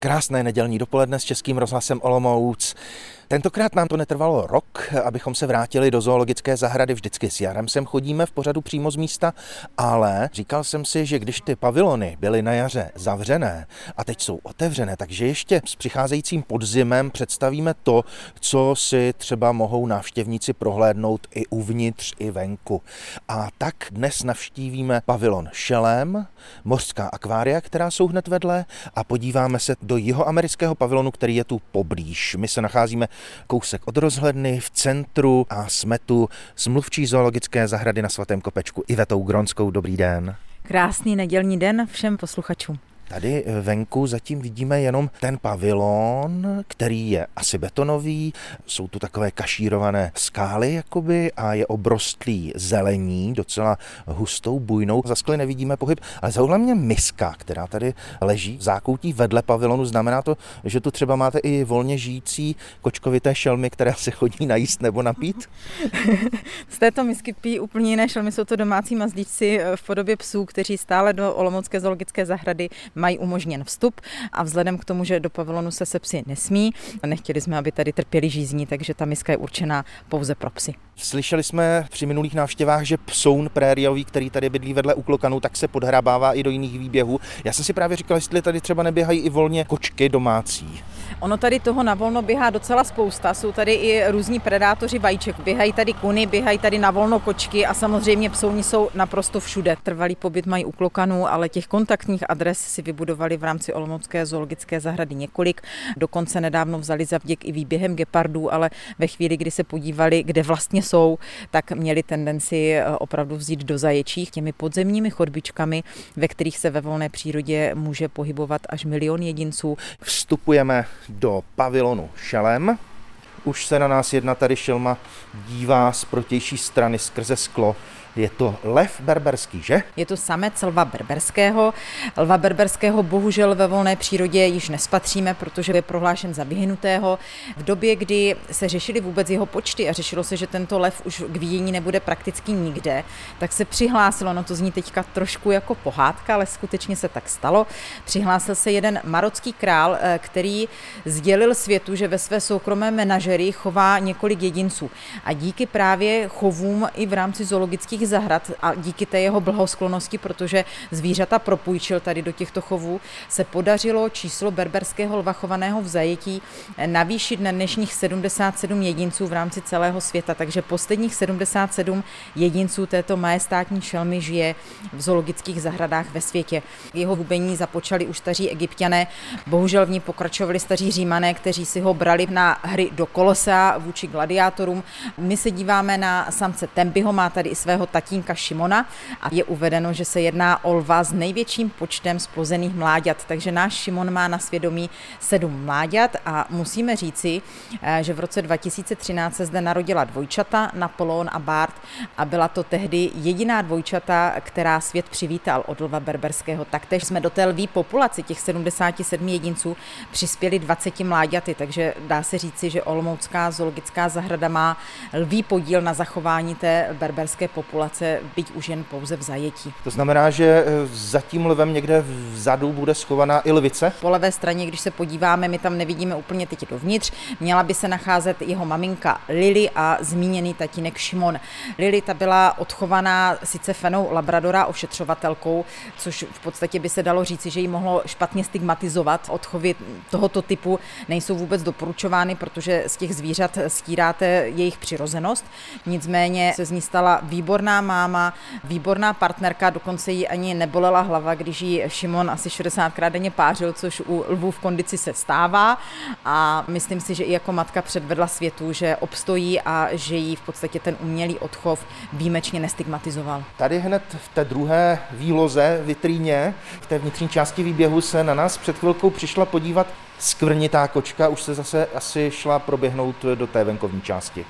Krásné nedělní dopoledne s Českým rozhlasem Olomouc. Tentokrát nám to netrvalo rok, abychom se vrátili do zoologické zahrady. Vždycky s Jarem sem chodíme v pořadu přímo z místa, ale říkal jsem si, že když ty pavilony byly na jaře zavřené a teď jsou otevřené, takže ještě s přicházejícím podzimem představíme to, co si třeba mohou návštěvníci prohlédnout i uvnitř, i venku. A tak dnes navštívíme pavilon Šelem, mořská akvária, která jsou hned vedle a podíváme se do jihoamerického pavilonu, který je tu poblíž. My se nacházíme kousek od rozhledny v centru a jsme tu s mluvčí zoologické zahrady na Svatém Kopečku Ivetou Gronskou. Dobrý den. Krásný nedělní den všem posluchačům. Tady venku zatím vidíme jenom ten pavilon, který je asi betonový, jsou tu takové kašírované skály jakoby a je obrostlý zelení, docela hustou, bujnou. Za skly nevidíme pohyb, ale zaujala mě miska, která tady leží v zákoutí vedle pavilonu. Znamená to, že tu třeba máte i volně žijící kočkovité šelmy, které se chodí najíst nebo napít? Z této misky pijí úplně jiné šelmy, jsou to domácí mazlíci v podobě psů, kteří stále do Olomoucké zoologické zahrady mají umožněn vstup a vzhledem k tomu, že do pavilonu se se psy nesmí, nechtěli jsme, aby tady trpěli žízní, takže ta miska je určená pouze pro psy. Slyšeli jsme při minulých návštěvách, že psoun prériový, který tady bydlí vedle uklokanu, tak se podhrabává i do jiných výběhů. Já jsem si právě říkal, jestli tady třeba neběhají i volně kočky domácí. Ono tady toho na volno běhá docela spousta. Jsou tady i různí predátoři vajíček. Běhají tady kuny, běhají tady na volno kočky a samozřejmě psouni jsou naprosto všude. Trvalý pobyt mají u klokanů, ale těch kontaktních adres si vybudovali v rámci Olomoucké zoologické zahrady několik. Dokonce nedávno vzali za vděk i výběhem gepardů, ale ve chvíli, kdy se podívali, kde vlastně jsou, tak měli tendenci eh, opravdu vzít do zaječí těmi podzemními chodbičkami, ve kterých se ve volné přírodě může pohybovat až milion jedinců. Vstupujeme do pavilonu Šelem. Už se na nás jedna tady šelma dívá z protější strany skrze sklo. Je to lev berberský, že? Je to samec lva berberského. Lva berberského bohužel ve volné přírodě již nespatříme, protože je prohlášen za vyhynutého. V době, kdy se řešili vůbec jeho počty a řešilo se, že tento lev už k vidění nebude prakticky nikde, tak se přihlásilo, no to zní teďka trošku jako pohádka, ale skutečně se tak stalo. Přihlásil se jeden marocký král, eh, který sdělil světu, že ve své soukromé menažerii chová několik jedinců. A díky právě chovům i v rámci zoologických zahrad a díky té jeho blhosklonosti, protože zvířata propůjčil tady do těchto chovů, se podařilo číslo berberského lva chovaného v zajetí navýšit na dnešních 77 jedinců v rámci celého světa. Takže posledních 77 jedinců této majestátní šelmy žije v zoologických zahradách ve světě. Jeho hubení započali už staří egyptiané, bohužel v ní pokračovali staří římané, kteří si ho brali na hry do kolosea vůči gladiátorům. My se díváme na samce Tembyho, má tady i svého tatínka Šimona a je uvedeno, že se jedná o lva s největším počtem splozených mláďat, takže náš Šimon má na svědomí sedm mláďat a musíme říci, eh, že v roce 2013 se zde narodila dvojčata, Napoleon a Bart a byla to tehdy jediná dvojčata, která svět přivítal od lva berberského. Taktéž jsme do té lví populaci těch 77 jedinců přispěli 20 mláďaty, takže dá se říci, že Olomoucká zoologická zahrada má lví podíl na zachování té berberské populace populace, byť už jen pouze v zajetí. To znamená, že e, za tím lvem někde vzadu bude schovaná i lvice? Po levé straně, když se podíváme, my tam nevidíme úplně teď dovnitř, měla by se nacházet jeho maminka Lily a zmíněný tatínek Šimon. Lily ta byla odchovaná sice fenou Labradora ošetřovatelkou, což v podstatě by se dalo říci, že ji mohlo špatně stigmatizovat. Odchovy tohoto typu nejsou vůbec doporučovány, protože z těch zvířat stíráte jejich přirozenost. Nicméně se z ní stala výborná máma, výborná partnerka, dokonce jí ani nebolela hlava, když jí Šimon asi 60krát denně pářil, což u lvů v kondici se stává a myslím si, že i jako matka předvedla světu, že obstojí a že jí v podstatě ten umělý odchov výjimečně nestigmatizoval. Tady hned v té druhé výloze, vitríně, v té vnitřní části výběhu se na nás před chvilkou přišla podívat skvrnitá kočka, už se zase asi šla proběhnout do té venkovní části.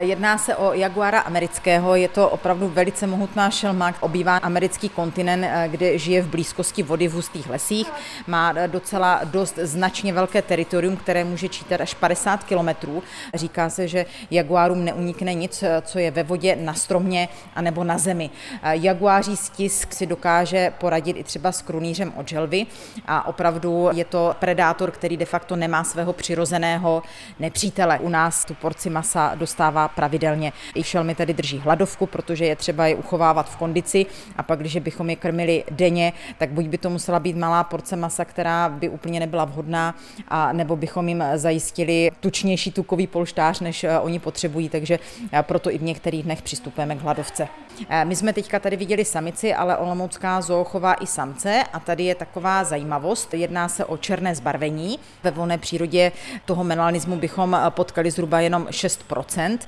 Jedná se o jaguára amerického, je to opravdu velice mohutná šelma, obývá americký kontinent, eh, kde žije v blízkosti vody v hustých lesích, má docela dost značně velké teritorium, které může čítat až 50 kilometrů. Říká se, že jaguárům neunikne nic, co je ve vodě, na stromě anebo na zemi. Jaguáří stisk si dokáže poradit i třeba s krunýřem od želvy a opravdu je to predátor, který de facto nemá svého přirozeného nepřítele. U nás tu porci masa dostává pravidelně. I šelmy tedy drží hladovku, protože je třeba je uchovávat v kondici a pak, když bychom je krmili denně, tak buď by to musela být malá porce masa, která by úplně nebyla vhodná, a nebo bychom jim zajistili tučnější tukový polštář, než eh, oni potřebují, takže eh, proto i v některých dnech přistupujeme k hladovce. Eh, my jsme teďka tady viděli samici, ale Olomoucká zoo chová i samce a tady je taková zajímavost. Jedná se o černé zbarvení. Ve volné přírodě toho melanismu bychom potkali zhruba jenom 6%.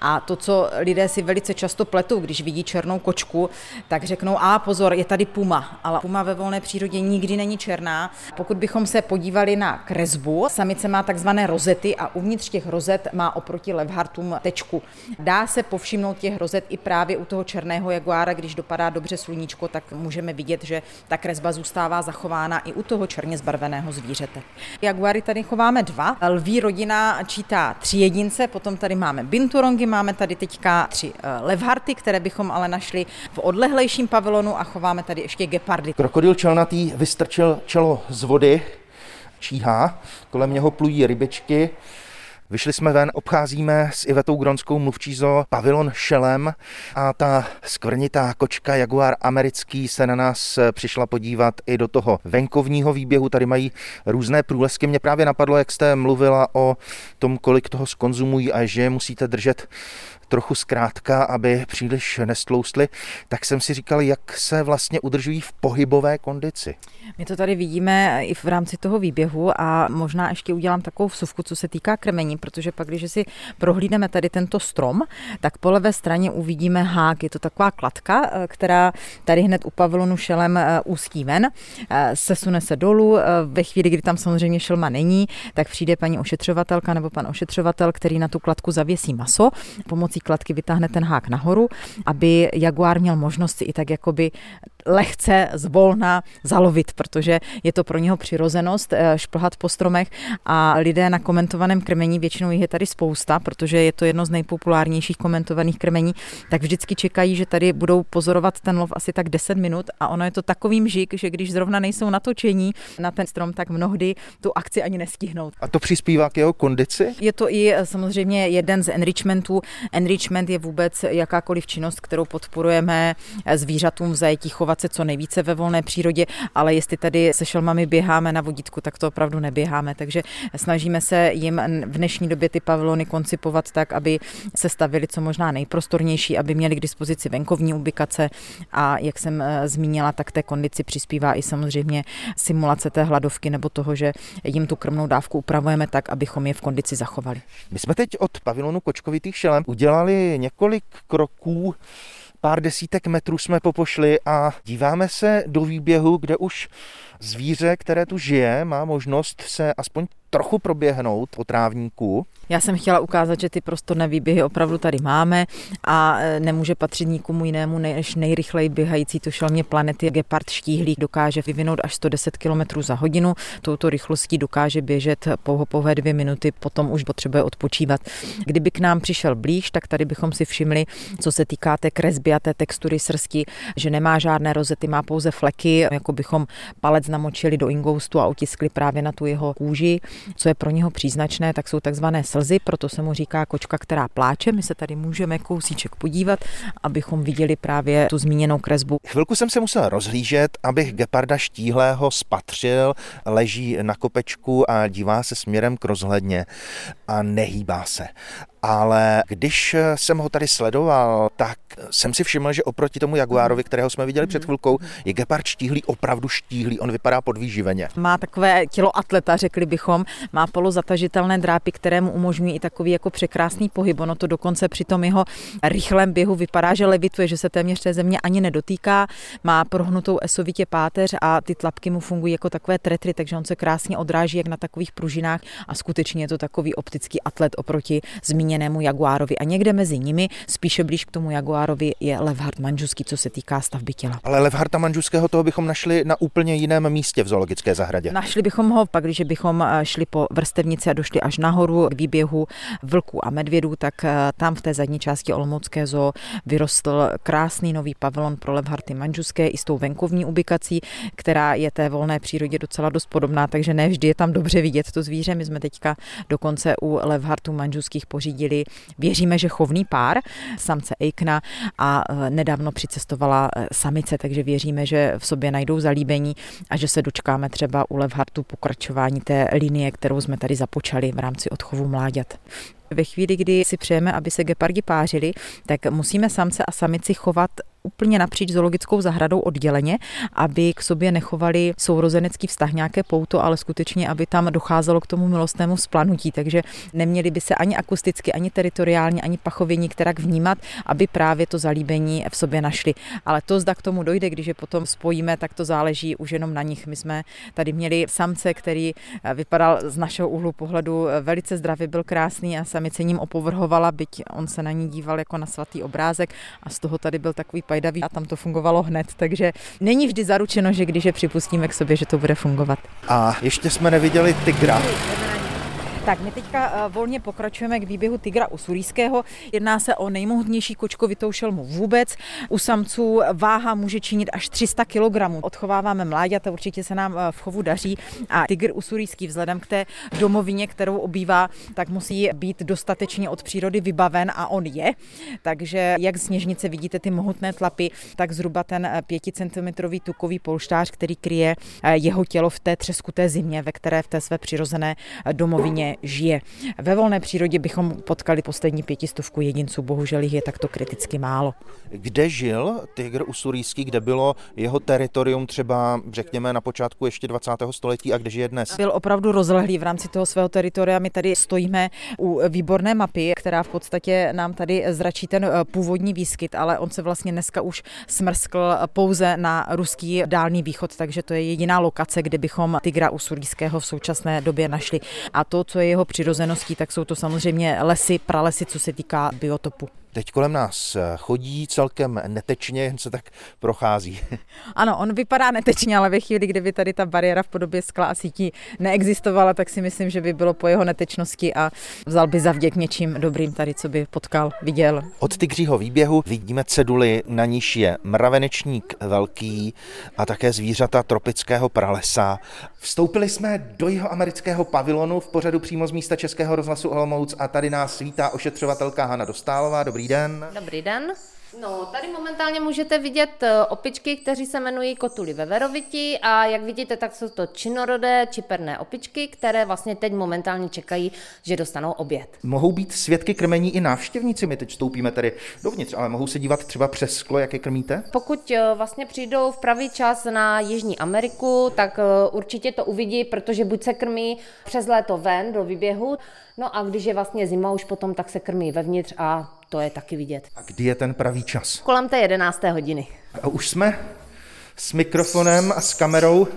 A to, co lidé si velice často pletou, když vidí černou kočku, tak řeknou, a pozor, je tady puma. Ale puma ve volné přírodě nikdy není černá. Pokud bychom se podívali na kresbu, samice má takzvané rozety a uvnitř těch rozet má oproti levhartům tečku. Dá se povšimnout těch rozet i právě u toho černého jaguára, když dopadá dobře sluníčko, tak můžeme vidět, že ta kresba zůstává zachována i u toho černě zbarveného zvířete. Jaguáry tady chováme dva. Lví rodina čítá tři jedince, potom tady máme binturongy, máme tady teďka tři eh, levharty, které bychom ale našli v odlehlejším pavilonu a chováme tady ještě gepardy. Krokodil čelnatý vystrčil čelo z vody, číhá, kolem něho plují rybičky, Vyšli jsme ven, obcházíme s Ivetou Gronskou mluvčí zo pavilon Šelem a ta skvrnitá kočka Jaguar americký se na nás přišla podívat i do toho venkovního výběhu. Tady mají různé průlesky. Mě právě napadlo, jak jste mluvila o tom, kolik toho skonzumují a že musíte držet trochu zkrátka, aby příliš nestloustly, tak jsem si říkal, jak se vlastně udržují v pohybové kondici. My to tady vidíme i v rámci toho výběhu a možná ještě udělám takovou vsuvku, co se týká krmení, protože pak, když si prohlídneme tady tento strom, tak po levé straně uvidíme hák. Je to taková kladka, eh, která tady hned u pavilonu šelem eh, ústí ven, eh, sesune se dolů. Ve chvíli, kdy tam samozřejmě šelma není, tak přijde paní ošetřovatelka nebo pan ošetřovatel, který na tu kladku zavěsí maso. Pomocí kladky vytáhne ten hák nahoru, aby jaguár měl možnost si i tak jakoby lehce zvolna zalovit, protože je to pro něho přirozenost eh, šplhat po stromech a lidé na komentovaném krmení, většinou jich je tady spousta, protože je to jedno z nejpopulárnějších komentovaných krmení, tak vždycky čekají, že tady budou pozorovat ten lov asi tak 10 minut a ono je to takový mžik, že když zrovna nejsou natočení na ten strom, tak mnohdy tu akci ani nestihnou. A to přispívá k jeho kondici? Je to i eh, samozřejmě jeden z enrichmentů. Enrichment je vůbec jakákoliv činnost, kterou podporujeme zvířatům v zajetí chovat se co nejvíce ve volné přírodě, ale jestli tady se šelmami běháme na vodítku, tak to opravdu neběháme. Takže snažíme se jim v dnešní době ty pavilony koncipovat tak, aby se stavili co možná nejprostornější, aby měli k dispozici venkovní ubikace a jak jsem eh, zmínila, tak té kondici přispívá i samozřejmě simulace té hladovky nebo toho, že jim tu krmnou dávku upravujeme tak, abychom je v kondici zachovali. My jsme teď od pavilonu kočkovitých šelem udělali několik kroků pár desítek metrů jsme popošli a díváme se do výběhu, kde už zvíře, které tu žije, má možnost se aspoň trochu proběhnout po trávníku. Já jsem chtěla ukázat, že ty prostorné výběhy opravdu tady máme a e, nemůže patřit nikomu jinému než nejrychleji běhající tušelmě planety. Gepard štíhlý dokáže vyvinout až 110 km za hodinu. Touto rychlostí dokáže běžet pouho pouhé dvě minuty, potom už potřebuje odpočívat. Kdyby k nám přišel blíž, tak tady bychom si všimli, co se týká té kresby a té textury srsti, že nemá žádné rozety, má pouze fleky, jako bychom palec namočili do ingoustu a otiskli právě na tu jeho kůži. Co je pro něho příznačné, tak jsou takzvané slzy, proto se mu říká kočka, která pláče. My se tady můžeme kousíček podívat, abychom viděli právě tu zmíněnou kresbu. Chvilku jsem se musel rozhlížet, abych geparda štíhlého spatřil, leží na kopečku a dívá se směrem k rozhledně a nehýbá se ale když jsem ho tady sledoval, tak jsem si všiml, že oproti tomu Jaguárovi, kterého jsme viděli před chvilkou, je Gepard štíhlý, opravdu štíhlý, on vypadá podvýživeně. Má takové tělo atleta, řekli bychom, má polozatažitelné drápy, které mu umožňují i takový jako překrásný pohyb. Ono to dokonce při tom jeho rychlém běhu vypadá, že levituje, že se téměř té země ani nedotýká, má prohnutou esovitě páteř a ty tlapky mu fungují jako takové tretry, takže on se krásně odráží jak na takových pružinách a skutečně je to takový optický atlet oproti zmíněnému zmíněnému jaguárovi a někde mezi nimi, spíše blíž k tomu jaguárovi, je Levhart manžuský, co se týká stavby těla. Ale Levharta manžuského toho bychom našli na úplně jiném místě v zoologické zahradě. Našli bychom ho pak, když bychom eh, šli po vrstevnici a došli až nahoru k výběhu vlků a medvědů, tak eh, tam v té zadní části Olomoucké zoo vyrostl krásný nový pavilon pro Levharty manžuské i s tou venkovní ubikací, která je té volné přírodě docela dost podobná, takže ne vždy je tam dobře vidět to zvíře. My jsme teďka dokonce u Levhartu manžuských pořídili, věříme, že chovný pár, samce Eikna a eh, nedávno přicestovala samice, takže věříme, že v sobě najdou zalíbení a že se dočkáme třeba u Levhartu pokračování té linie, kterou jsme tady započali v rámci odchovu mláďat. Ve chvíli, kdy si přejeme, aby se gepardi pářili, tak musíme samce a samici chovat úplně napříč zoologickou zahradou odděleně, aby k sobě nechovali sourozenecký vztah nějaké pouto, ale skutečně, aby tam docházelo k tomu milostnému splanutí. Takže neměli by se ani akusticky, ani teritoriálně, ani pachově nikterak vnímat, aby právě to zalíbení v sobě našli. Ale to, zda k tomu dojde, když je potom spojíme, tak to záleží už jenom na nich. My jsme tady měli samce, který vypadal z našeho úhlu pohledu velice zdravý, byl krásný a samice ním opovrhovala, byť on se na ní díval jako na svatý obrázek a z toho tady byl takový pajdavý a tam to fungovalo hned, takže není vždy zaručeno, že když je připustíme k sobě, že to bude fungovat. A ještě jsme neviděli tygra. Tak, my teďka uh, volně pokračujeme k výběhu tygra usurijského. Jedná se o nejmohutnější kočkovitou šelmu vůbec. U samců váha může činit až 300 kg. Odchováváme mláďata, určitě se nám uh, v chovu daří. A tygr usurijský vzhledem k té domovině, kterou obývá, tak musí být dostatečně od přírody vybaven a on je. Takže jak z sněžnice vidíte ty mohutné tlapy, tak zhruba ten 5 cm tukový polštář, který kryje jeho tělo v té třeskuté zimě, ve které v té své přirozené domovině žije. Ve volné přírodě bychom potkali poslední pětistovku jedinců, bohužel jich je takto kriticky málo. Kde žil tygr usurijský, kde bylo jeho teritorium třeba, řekněme, na počátku ještě 20. století a kde žije dnes? Byl opravdu rozlehlý v rámci toho svého teritoria. My tady stojíme u výborné mapy, která v podstatě nám tady zračí ten eh, původní výskyt, ale on se vlastně dneska už smrskl pouze na ruský dálný východ, takže to je jediná lokace, kde bychom tygra usurijského v současné době našli. A to, co je jeho přirozeností, tak jsou to samozřejmě lesy, pralesy, co se týká biotopu. Teď kolem nás eh, chodí celkem netečně, jen se tak prochází. Ano, on vypadá netečně, ale ve chvíli, kdyby tady ta bariéra v podobě skla a sítí neexistovala, tak si myslím, že by bylo po jeho netečnosti a vzal by za vděk něčím dobrým tady, co by potkal, viděl. Od tygřího výběhu vidíme ceduly, na níž je mravenečník velký a také zvířata tropického pralesa. Vstoupili jsme do jeho amerického pavilonu v pořadu přímo z místa Českého rozhlasu Olomouc a tady nás vítá ošetřovatelka Hana Dostálová. Dobrý den. Dobrý den. No, tady momentálně můžete vidět eh, opičky, kteří se jmenují kotuly veveroviti a jak vidíte, tak jsou to činorodé čiperné opičky, které vlastně teď momentálně čekají, že dostanou oběd. Mohou být svědky krmení i návštěvníci, my teď vstoupíme tady dovnitř, ale mohou se dívat třeba přes sklo, jak je krmíte? Pokud eh, vlastně přijdou v pravý čas na Jižní Ameriku, tak eh, určitě to uvidí, protože buď se krmí přes léto ven do výběhu, no a když je vlastně zima už potom, tak se krmí vevnitř a to je taky vidět. A kdy je ten pravý čas? Kolem té 11. hodiny. A už jsme s mikrofonem a s kamerou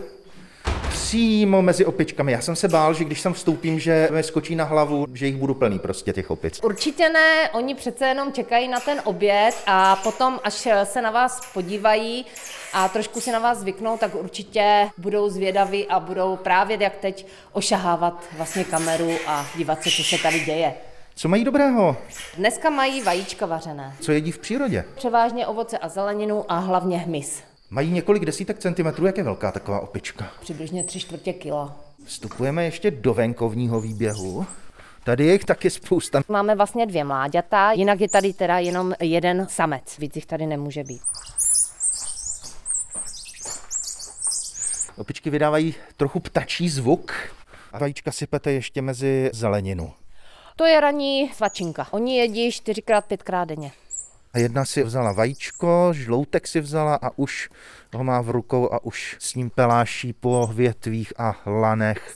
přímo mezi opičkami. Já jsem se bál, že když tam vstoupím, že mi skočí na hlavu, že jich budu plný prostě těch opic. Určitě ne, oni přece jenom čekají na ten oběd a potom, až se na vás podívají a trošku si na vás zvyknou, tak určitě budou zvědaví a budou právě jak teď ošahávat vlastně kameru a dívat se, co se tady děje. Co mají dobrého? Dneska mají vajíčka vařené. Co jedí v přírodě? Převážně ovoce a zeleninu a hlavně hmyz. Mají několik desítek centimetrů, jak je velká taková opička? Přibližně tři čtvrtě kila. Vstupujeme ještě do venkovního výběhu. Tady je jich taky spousta. Máme vlastně dvě mláďata, jinak je tady teda jenom jeden samec. Víc jich tady nemůže být. Opičky vydávají trochu ptačí zvuk a vajíčka sypete ještě mezi zeleninu. To je ranní svačinka. Oni jedí čtyřikrát, pětkrát denně. A jedna si vzala vajíčko, žloutek si vzala a už ho má v rukou a už s ním peláší po větvích a lanech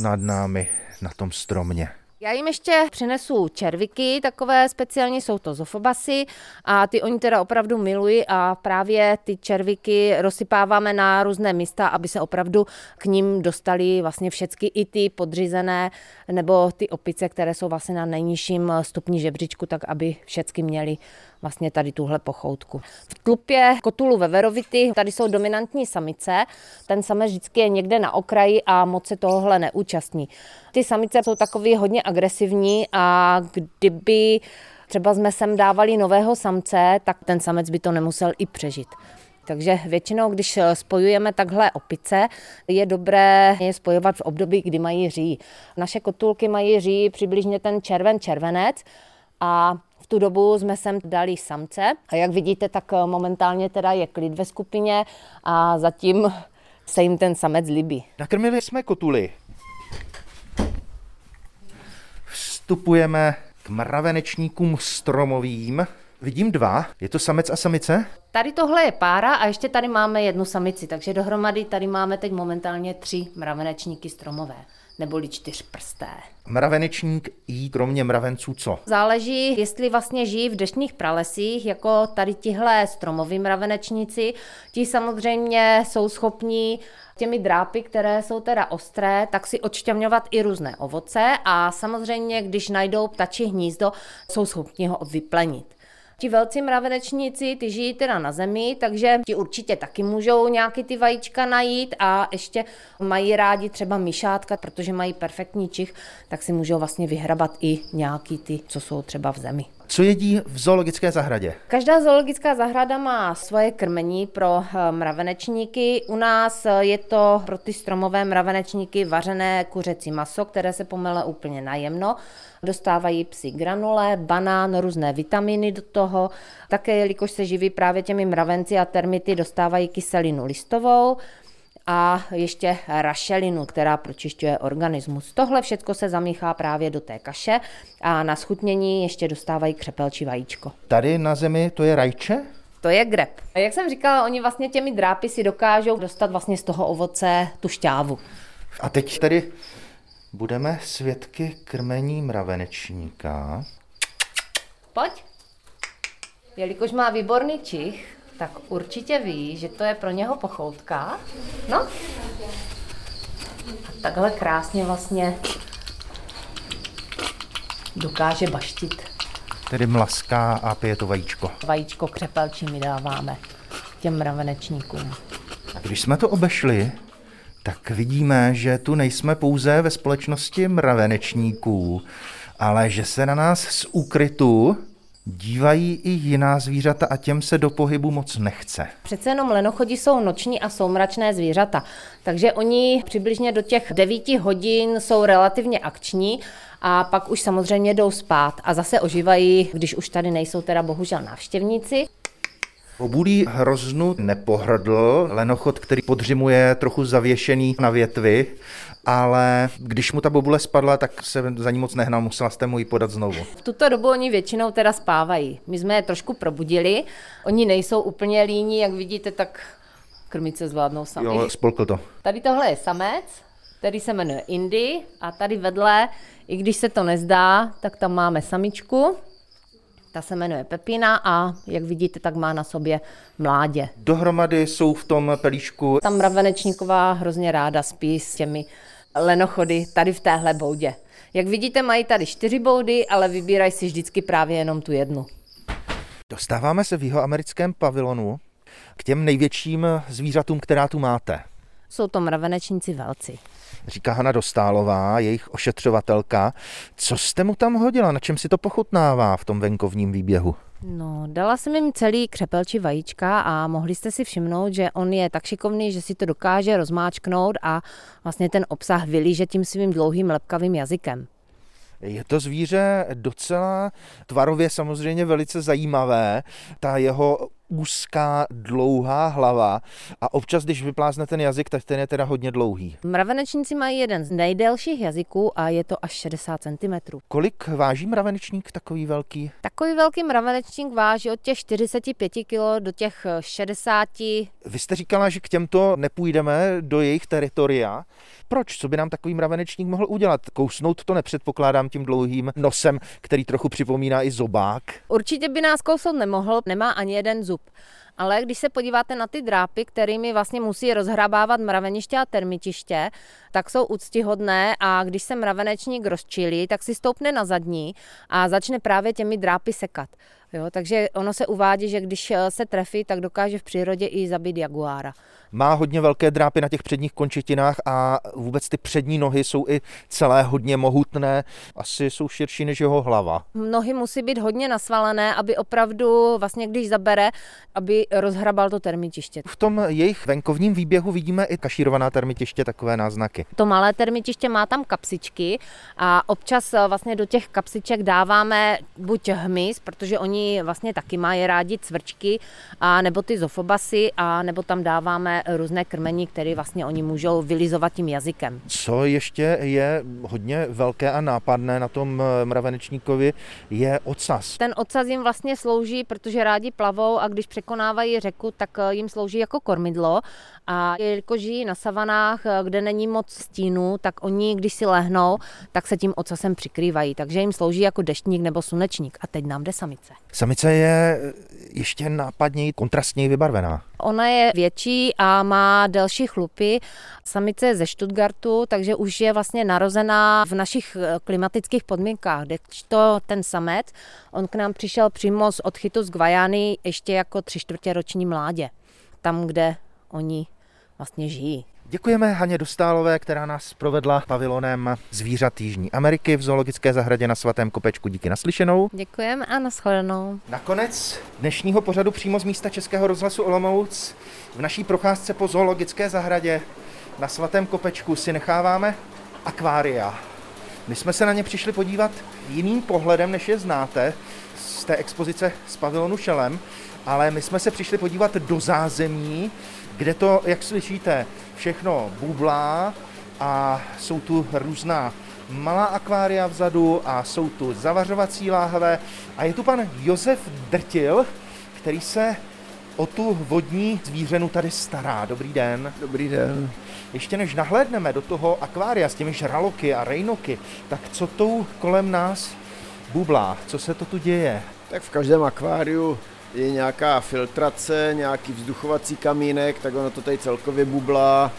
nad námi na tom stromě. Já jim ještě přinesu červiky, takové speciálně jsou to zofobasy a ty oni teda opravdu milují a právě ty červiky rozsypáváme na různé místa, aby se opravdu k ním dostali vlastně všechny i ty podřízené nebo ty opice, které jsou vlastně na nejnižším stupni žebříčku, tak aby všechny měli vlastně tady tuhle pochoutku. V tlupě kotulu veverovity tady jsou dominantní samice. Ten samec vždycky je někde na okraji a moc se tohohle neúčastní. Ty samice jsou takový hodně agresivní a kdyby třeba jsme sem dávali nového samce, tak ten samec by to nemusel i přežít. Takže většinou, když spojujeme takhle opice, je dobré je spojovat v období, kdy mají ří. Naše kotulky mají ří přibližně ten červen-červenec a tu dobu jsme sem dali samce a jak vidíte, tak momentálně teda je klid ve skupině a zatím se jim ten samec líbí. Nakrmili jsme kotuly. Vstupujeme k mravenečníkům stromovým. Vidím dva. Je to samec a samice? Tady tohle je pára a ještě tady máme jednu samici, takže dohromady tady máme teď momentálně tři mravenečníky stromové neboli čtyřprsté. Mravenečník jí kromě mravenců co? Záleží, jestli vlastně žijí v deštných pralesích, jako tady tihle stromoví mravenečníci. Ti samozřejmě jsou schopní těmi drápy, které jsou teda ostré, tak si odšťavňovat i různé ovoce a samozřejmě, když najdou ptačí hnízdo, jsou schopni ho vyplenit. Ti velcí mravenečníci, ty žijí teda na zemi, takže ti určitě taky můžou nějaký ty vajíčka najít a ještě mají rádi třeba myšátka, protože mají perfektní čich, tak si můžou vlastně vyhrabat i nějaký ty, co jsou třeba v zemi. Co jedí v zoologické zahradě? Každá zoologická zahrada má svoje krmení pro eh, mravenečníky. U nás eh, je to pro ty stromové mravenečníky vařené kuřecí maso, které se pomele úplně najemno. Dostávají psi granule, banán, různé vitaminy do toho. Také, jelikož se živí právě těmi mravenci a termity, dostávají kyselinu listovou a ještě rašelinu, která pročišťuje organismus. Tohle všechno se zamíchá právě do té kaše a na schutnění ještě dostávají křepelčí vajíčko. Tady na zemi to je rajče? To je grep. A jak jsem říkala, oni vlastně těmi drápy si dokážou dostat vlastně z toho ovoce tu šťávu. A teď tady budeme svědky krmení mravenečníka. Pojď. Jelikož má výborný čich, tak určitě ví, že to je pro něho pochoutka. No. A takhle krásně vlastně dokáže baštit. Tedy mlaská a pije to vajíčko. Vajíčko křepelčí mi dáváme těm mravenečníkům. A když jsme to obešli, tak vidíme, že tu nejsme pouze ve společnosti mravenečníků, ale že se na nás z úkrytu dívají i jiná zvířata a těm se do pohybu moc nechce. Přece jenom lenochodí jsou noční a soumračné zvířata, takže oni přibližně do těch 9 hodin jsou relativně akční a pak už samozřejmě jdou spát a zase ožívají, když už tady nejsou teda bohužel návštěvníci. Obulí hroznu nepohrdl, lenochod, který podřimuje trochu zavěšený na větvi, ale když mu ta bobule spadla, tak se za ní moc nehnal, musela jste mu ji podat znovu. V tuto dobu oni většinou teda spávají. My jsme je trošku probudili, oni nejsou úplně líní, jak vidíte, tak krmit se zvládnou sami. Jo, spolkl to. Tady tohle je samec, který se jmenuje Indy a tady vedle, i když se to nezdá, tak tam máme samičku, ta se jmenuje Pepina a jak vidíte, tak má na sobě mládě. Dohromady jsou v tom pelíšku. Tam mravenečníková hrozně ráda spí s těmi lenochody tady v téhle boudě. Jak vidíte, mají tady čtyři boudy, ale vybírají si vždycky právě jenom tu jednu. Dostáváme se v jeho americkém pavilonu k těm největším zvířatům, která tu máte. Jsou to mravenečníci velci. Říká Hana Dostálová, jejich ošetřovatelka. Co jste mu tam hodila? Na čem si to pochutnává v tom venkovním výběhu? No, dala jsem jim celý křepelči vajíčka a mohli jste si všimnout, že on je tak šikovný, že si to dokáže rozmáčknout a vlastně ten obsah vylíže tím svým dlouhým lepkavým jazykem. Je to zvíře docela tvarově samozřejmě velice zajímavé. Ta jeho úzká, dlouhá hlava a občas, když vyplázne ten jazyk, tak ten je teda hodně dlouhý. Mravenečníci mají jeden z nejdelších jazyků a je to až 60 cm. Kolik váží mravenečník takový velký? Takový velký mravenečník váží od těch 45 kg do těch 60. Vy jste říkala, že k těmto nepůjdeme do jejich teritoria. Proč? Co by nám takový mravenečník mohl udělat? Kousnout to nepředpokládám tím dlouhým nosem, který trochu připomíná i zobák. Určitě by nás kousnout nemohl, nemá ani jeden zub. Ale když se podíváte na ty drápy, kterými vlastně musí rozhrabávat mraveniště a termitiště, tak jsou úctihodné a když se mravenečník rozčilí, tak si stoupne na zadní a začne právě těmi drápy sekat. Jo, takže ono se uvádí, že když eh, se trefí, tak dokáže v přírodě i zabít jaguára. Má hodně velké drápy na těch předních končetinách a vůbec ty přední nohy jsou i celé hodně mohutné. Asi jsou širší než jeho hlava. Nohy musí být hodně nasvalené, aby opravdu vlastně když zabere, aby rozhrabal to termitiště. V tom jejich venkovním výběhu vidíme i kašírovaná termitiště, takové náznaky. To malé termitiště má tam kapsičky a občas eh, vlastně do těch kapsiček dáváme buď hmyz, protože oni vlastně taky mají rádi cvrčky, a nebo ty zofobasy, a nebo tam dáváme různé krmení, které vlastně oni můžou vylizovat tím jazykem. Co ještě je hodně velké a nápadné na tom eh, mravenečníkovi, je ocas. Ten ocas jim vlastně slouží, protože rádi plavou a když překonávají řeku, tak eh, jim slouží jako kormidlo a jelikož žijí na savanách, eh, kde není moc stínu, tak oni, když si lehnou, tak se tím ocasem přikrývají. Takže jim slouží jako deštník nebo slunečník. A teď nám jde samice. Samice je ještě nápadněji, kontrastněji vybarvená. Ona je větší a má delší chlupy. Samice je ze Stuttgartu, takže už je vlastně narozená v našich eh, klimatických podmínkách. to ten samec, on k nám přišel přímo z odchytu z Gvajány ještě jako tři čtvrtě roční mládě. Tam, kde oni vlastně žijí. Děkujeme Haně Dostálové, která nás provedla pavilonem zvířat Jižní Ameriky v zoologické zahradě na svatém kopečku. Díky naslyšenou. Děkujeme a nashledanou. Nakonec dnešního pořadu přímo z místa Českého rozhlasu Olomouc v naší procházce po zoologické zahradě na svatém kopečku si necháváme akvária. My jsme se na ně přišli podívat jiným pohledem, než je znáte z té expozice z pavilonu Šelem, ale my jsme se přišli podívat do zázemí, kde to, jak slyšíte, všechno bublá a jsou tu různá malá akvária vzadu a jsou tu zavařovací láhve a je tu pan Josef Drtil, který se o tu vodní zvířenu tady stará. Dobrý den. Dobrý den. Ještě než nahlédneme do toho akvária s těmi žraloky a rejnoky, tak co tu kolem nás bublá? Co se to tu děje? Tak v každém akváriu je nějaká filtrace, nějaký vzduchovací kamínek, tak ono to tady celkově bublá.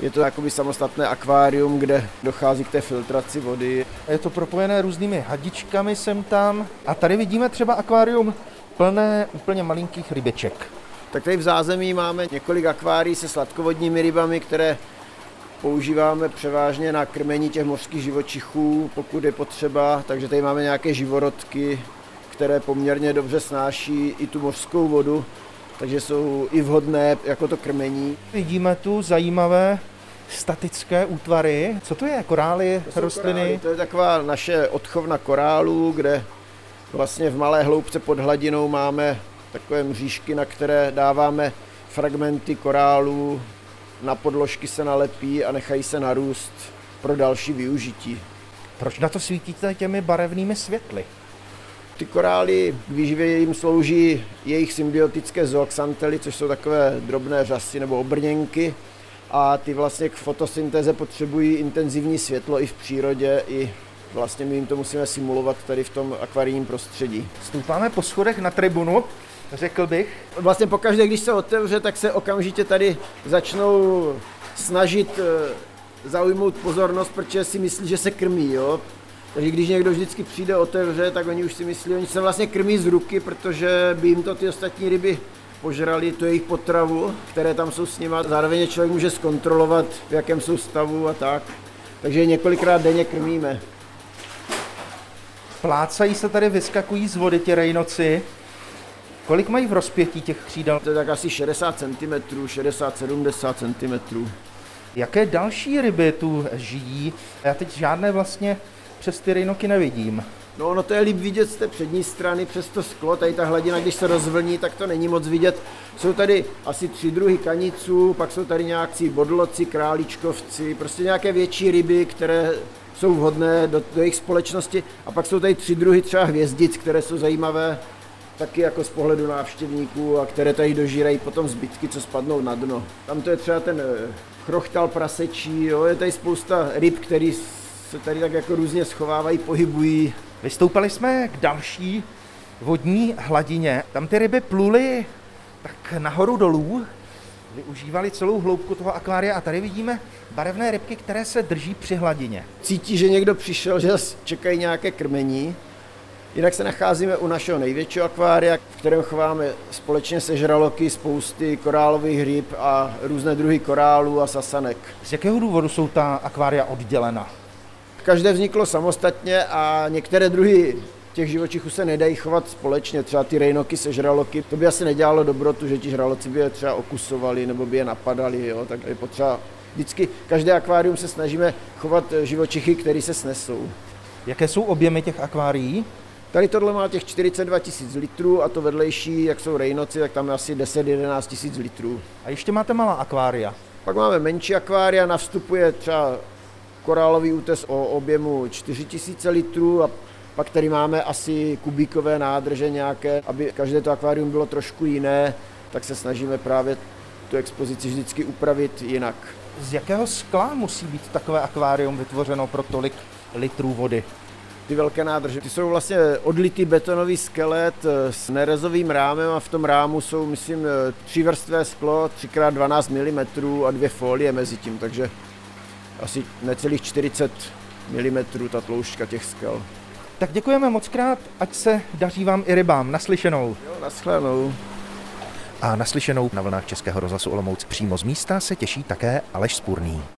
Je to jakoby samostatné akvárium, kde dochází k té filtraci vody. Je to propojené různými hadičkami sem tam. A tady vidíme třeba akvárium plné úplně malinkých rybeček. Tak tady v zázemí máme několik akvárií se sladkovodními rybami, které používáme převážně na krmení těch mořských živočichů, pokud je potřeba. Takže tady máme nějaké živorodky, které poměrně dobře snáší i tu mořskou vodu, takže jsou i vhodné jako to krmení. Vidíme tu zajímavé statické útvary. Co to je? Korály, to rostliny? Korály. To je taková naše odchovna korálů, kde vlastně v malé hloubce pod hladinou máme takové mřížky, na které dáváme fragmenty korálů, na podložky se nalepí a nechají se narůst pro další využití. Proč na to svítíte těmi barevnými světly? Ty korály k výživě jim slouží jejich symbiotické zooxantely, což jsou takové drobné řasy nebo obrněnky. A ty vlastně k fotosyntéze potřebují intenzivní světlo i v přírodě, i vlastně my jim to musíme simulovat tady v tom akvarijním prostředí. Stoupáme po schodech na tribunu, řekl bych. Vlastně pokaždé, když se otevře, tak se okamžitě tady začnou snažit eh, zaujmout pozornost, protože si myslí, že se krmí. Jo? Takže když někdo vždycky přijde, otevře, tak oni už si myslí, oni se vlastně krmí z ruky, protože by jim to ty ostatní ryby požrali tu jejich potravu, které tam jsou s nimi. Zároveň člověk může zkontrolovat, v jakém jsou stavu a tak. Takže několikrát denně krmíme. Plácají se tady, vyskakují z vody ti rejnoci. Kolik mají v rozpětí těch křídel? To je tak asi 60 cm, 60-70 cm. Jaké další ryby tu žijí? Já teď žádné vlastně přes ty rejnoky nevidím. No ono to je líp vidět z té přední strany přes to sklo, tady ta hladina, když se rozvlní, tak to není moc vidět. Jsou tady asi tři druhy kaniců, pak jsou tady nějaký bodloci, králíčkovci, prostě nějaké větší ryby, které jsou vhodné do, do jejich společnosti. A pak jsou tady tři druhy třeba hvězdic, které jsou zajímavé taky jako z pohledu návštěvníků a které tady dožírají potom zbytky, co spadnou na dno. Tam to je třeba ten eh, chrochtal prasečí, jo, je tady spousta ryb, které se tady tak jako různě schovávají, pohybují. Vystoupali jsme k další vodní hladině. Tam ty ryby pluly tak nahoru dolů, využívali celou hloubku toho akvária a tady vidíme barevné rybky, které se drží při hladině. Cítí, že někdo přišel, že čekají nějaké krmení. Jinak se nacházíme u našeho největšího akvária, v kterém chováme společně se žraloky spousty korálových ryb a různé druhy korálů a sasanek. Z jakého důvodu jsou ta akvária oddělena? Každé vzniklo samostatně a některé druhy těch živočichů se nedají chovat společně, třeba ty rejnoky se žraloky. To by asi nedělalo dobrotu, že ti žraloci by je třeba okusovali nebo by je napadali, jo? tak je potřeba vždycky každé akvárium se snažíme chovat živočichy, které se snesou. Jaké jsou objemy těch akvárií? Tady tohle má těch 42 tisíc litrů a to vedlejší, jak jsou rejnoci, tak tam je asi 10-11 tisíc litrů. A ještě máte malá akvária. Pak máme menší akvária, na vstupu je třeba korálový útes o objemu 4000 litrů a pak tady máme asi kubíkové nádrže nějaké, aby každé to akvárium bylo trošku jiné, tak se snažíme právě tu expozici vždycky upravit jinak. Z jakého skla musí být takové akvárium vytvořeno pro tolik litrů vody? ty velké nádrže. Ty jsou vlastně odlitý betonový skelet eh, s nerezovým rámem a v tom rámu jsou, myslím, eh, třívrstvé sklo, 3x12 mm a dvě folie mezi tím, takže asi necelých 40 mm ta tloušťka těch skel. Tak děkujeme moc krát, ať se daří vám i rybám. Naslyšenou. Jo, naschledanou. A naslyšenou na vlnách Českého rozhlasu Olomouc přímo z místa se těší také Aleš Spurný.